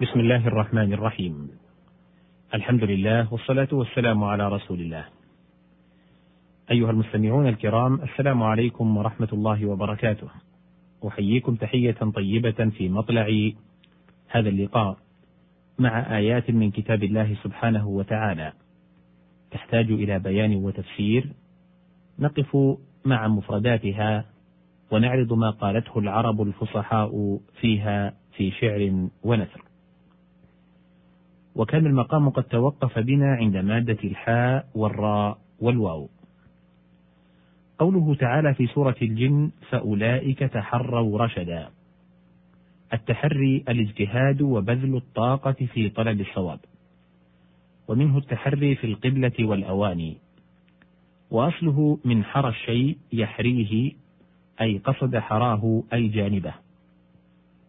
بسم الله الرحمن الرحيم الحمد لله والصلاة والسلام على رسول الله أيها المستمعون الكرام السلام عليكم ورحمة الله وبركاته أحييكم تحية طيبة في مطلع هذا اللقاء مع آيات من كتاب الله سبحانه وتعالى تحتاج إلى بيان وتفسير نقف مع مفرداتها ونعرض ما قالته العرب الفصحاء فيها في شعر ونثر وكان المقام قد توقف بنا عند مادة الحاء والراء والواو. قوله تعالى في سورة الجن: فأولئك تحروا رشدا. التحري الاجتهاد وبذل الطاقة في طلب الصواب. ومنه التحري في القبلة والأواني. وأصله من حرى الشيء يحريه أي قصد حراه أي جانبه.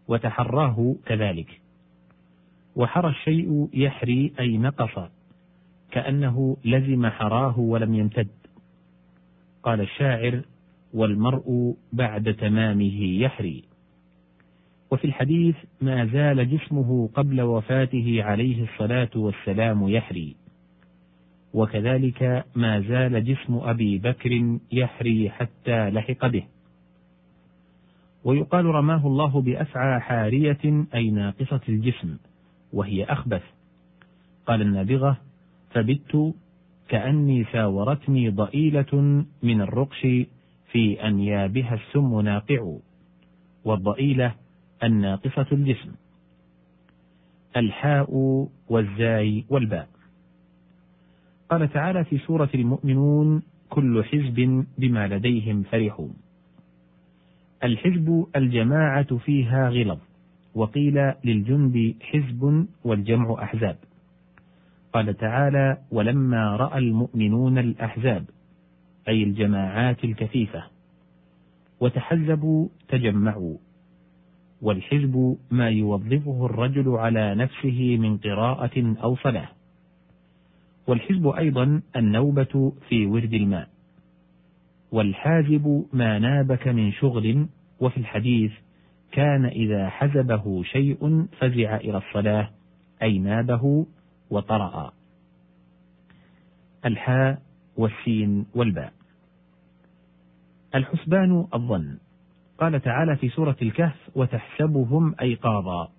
وتحراه كذلك. وحرى الشيء يحري أي نقص كأنه لزم حراه ولم يمتد. قال الشاعر والمرء بعد تمامه يحري. وفي الحديث ما زال جسمه قبل وفاته عليه الصلاة والسلام يحري. وكذلك ما زال جسم أبي بكر يحري حتى لحق به. ويقال رماه الله بأفعى حارية أي ناقصة الجسم. وهي أخبث. قال النابغة فبت كأني ساورتني ضئيلة من الرقش في أنيابها السم ناقع والضئيلة الناقصة الجسم. الحاء والزاي والباء. قال تعالى في سورة المؤمنون كل حزب بما لديهم فرحون. الحزب الجماعة فيها غلظ. وقيل للجند حزب والجمع أحزاب. قال تعالى ولما رأى المؤمنون الأحزاب أي الجماعات الكثيفة وتحزبوا تجمعوا والحزب ما يوظفه الرجل على نفسه من قراءة أو صلاة. والحزب أيضا النوبة في ورد الماء والحازب ما نابك من شغل وفي الحديث كان إذا حزبه شيء فزع إلى الصلاة أي نابه وطرأ. الحاء والسين والباء. الحسبان الظن. قال تعالى في سورة الكهف: وتحسبهم أيقاظا.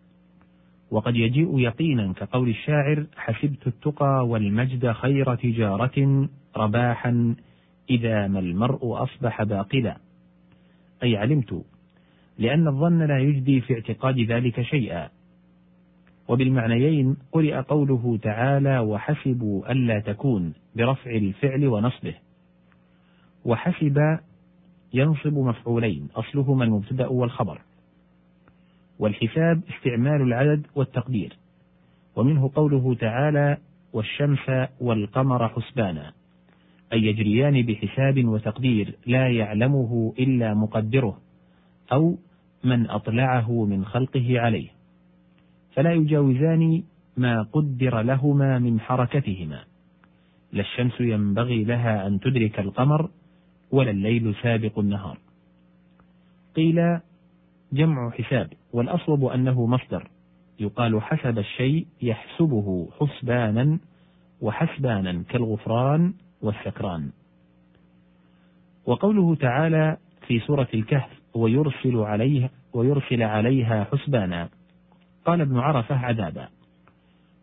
وقد يجيء يقينا كقول الشاعر: حسبت التقى والمجد خير تجارة رباحا إذا ما المرء أصبح باقلا. أي علمت لأن الظن لا يجدي في اعتقاد ذلك شيئا. وبالمعنيين قرئ قوله تعالى وحسبوا ألا تكون برفع الفعل ونصبه. وحسب ينصب مفعولين أصلهما المبتدأ والخبر. والحساب استعمال العدد والتقدير. ومنه قوله تعالى والشمس والقمر حسبانا أي يجريان بحساب وتقدير لا يعلمه إلا مقدره أو من أطلعه من خلقه عليه فلا يجاوزان ما قدر لهما من حركتهما لا الشمس ينبغي لها أن تدرك القمر ولا الليل سابق النهار. قيل جمع حساب والأصوب أنه مصدر يقال حسب الشيء يحسبه حسبانا وحسبانا كالغفران والسكران. وقوله تعالى في سورة الكهف ويرسل عليها ويرسل عليها حسبانا. قال ابن عرفة عذابا.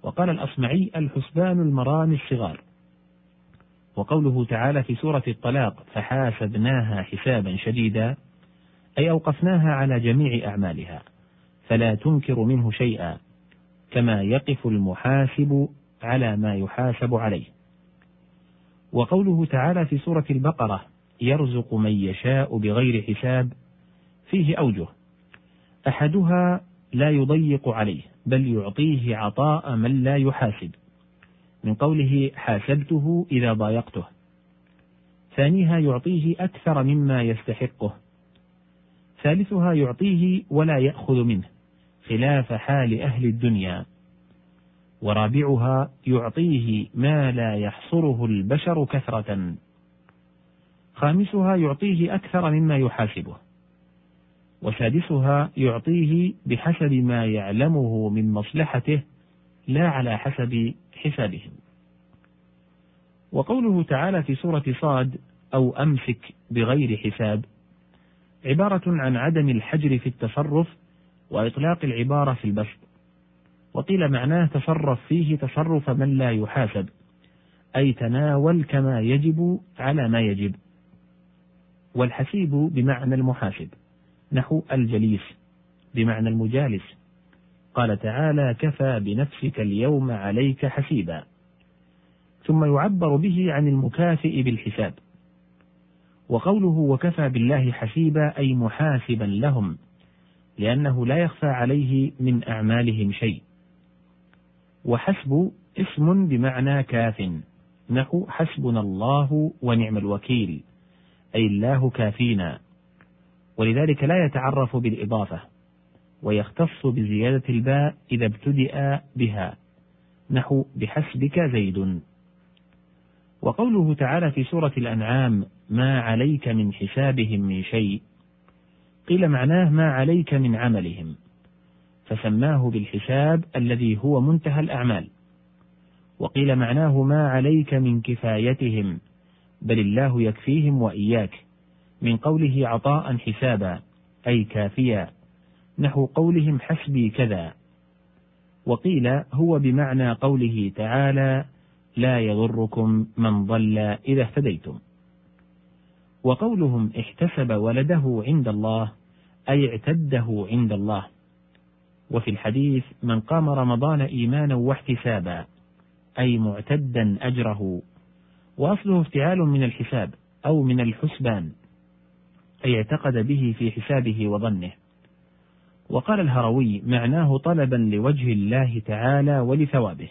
وقال الأصمعي الحسبان المران الصغار. وقوله تعالى في سورة الطلاق فحاسبناها حسابا شديدا أي أوقفناها على جميع أعمالها. فلا تنكر منه شيئا. كما يقف المحاسب على ما يحاسب عليه. وقوله تعالى في سورة البقرة يرزق من يشاء بغير حساب فيه أوجه. أحدها لا يضيق عليه بل يعطيه عطاء من لا يحاسب. من قوله حاسبته إذا ضايقته. ثانيها يعطيه أكثر مما يستحقه. ثالثها يعطيه ولا يأخذ منه خلاف حال أهل الدنيا. ورابعها يعطيه ما لا يحصره البشر كثرة. خامسها يعطيه أكثر مما يحاسبه. وسادسها يعطيه بحسب ما يعلمه من مصلحته لا على حسب حسابهم. وقوله تعالى في سورة صاد أو أمسك بغير حساب عبارة عن عدم الحجر في التصرف وإطلاق العبارة في البسط. وقيل معناه تصرف فيه تصرف من لا يحاسب أي تناول كما يجب على ما يجب. والحسيب بمعنى المحاسب. نحو الجليس بمعنى المجالس. قال تعالى كفى بنفسك اليوم عليك حسيبا. ثم يعبر به عن المكافئ بالحساب. وقوله وكفى بالله حسيبا أي محاسبا لهم لأنه لا يخفى عليه من أعمالهم شيء. وحسب اسم بمعنى كاف نحو حسبنا الله ونعم الوكيل أي الله كافينا ولذلك لا يتعرف بالإضافة ويختص بزيادة الباء إذا ابتدأ بها. نحو بحسبك زيد. وقوله تعالى في سورة الأنعام ما عليك من حسابهم من شيء قيل معناه ما عليك من عملهم فسماه بالحساب الذي هو منتهى الأعمال. وقيل معناه ما عليك من كفايتهم بل الله يكفيهم وإياك من قوله عطاء حسابا أي كافيا. نحو قولهم حسبي كذا. وقيل هو بمعنى قوله تعالى لا يضركم من ضل إذا اهتديتم وقولهم احتسب ولده عند الله أي اعتده عند الله. وفي الحديث من قام رمضان إيمانا واحتسابا أي معتدا أجره وأصله افتعال من الحساب أو من الحسبان. أي اعتقد به في حسابه وظنه. وقال الهروي معناه طلبا لوجه الله تعالى ولثوابه.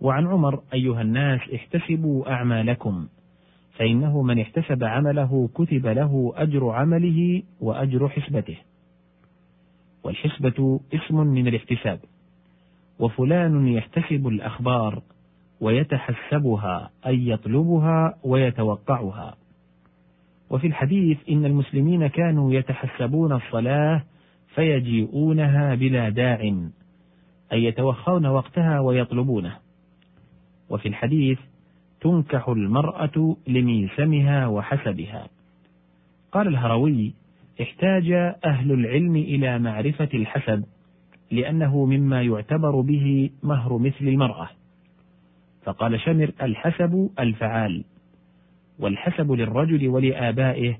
وعن عمر أيها الناس احتسبوا أعمالكم فإنه من احتسب عمله كتب له أجر عمله وأجر حسبته. والحسبة اسم من الاحتساب. وفلان يحتسب الأخبار ويتحسبها أي يطلبها ويتوقعها. وفي الحديث إن المسلمين كانوا يتحسبون الصلاة فيجيئونها بلا داع أي يتوخون وقتها ويطلبونه. وفي الحديث تنكح المرأة لميسمها وحسبها. قال الهروي احتاج أهل العلم إلى معرفة الحسب لأنه مما يعتبر به مهر مثل المرأة. فقال شمر الحسب الفعال. والحسب للرجل ولآبائه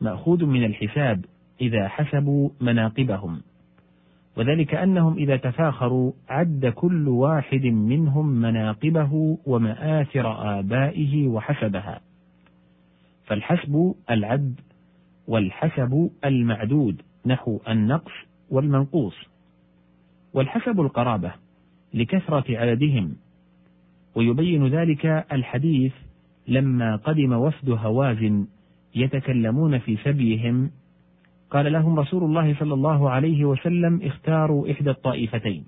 مأخوذ من الحساب إذا حسبوا مناقبهم. وذلك أنهم إذا تفاخروا عد كل واحد منهم مناقبه ومآثر آبائه وحسبها. فالحسب العد والحسب المعدود نحو النقص والمنقوص. والحسب القرابة لكثرة عددهم. ويبين ذلك الحديث لما قدم وفد هوازن يتكلمون في سبيهم قال لهم رسول الله صلى الله عليه وسلم اختاروا إحدى الطائفتين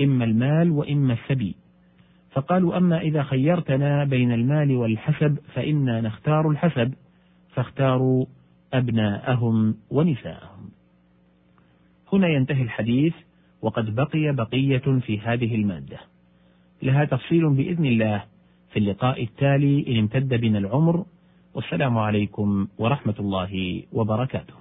إما المال وإما السبي. فقالوا أما إذا خيرتنا بين المال والحسب فإنا نختار الحسب فاختاروا أبناءهم ونساءهم. هنا ينتهي الحديث وقد بقي بقية في هذه المادة. لها تفصيل بإذن الله. في اللقاء التالي إن امتد بنا العمر والسلام عليكم ورحمة الله وبركاته.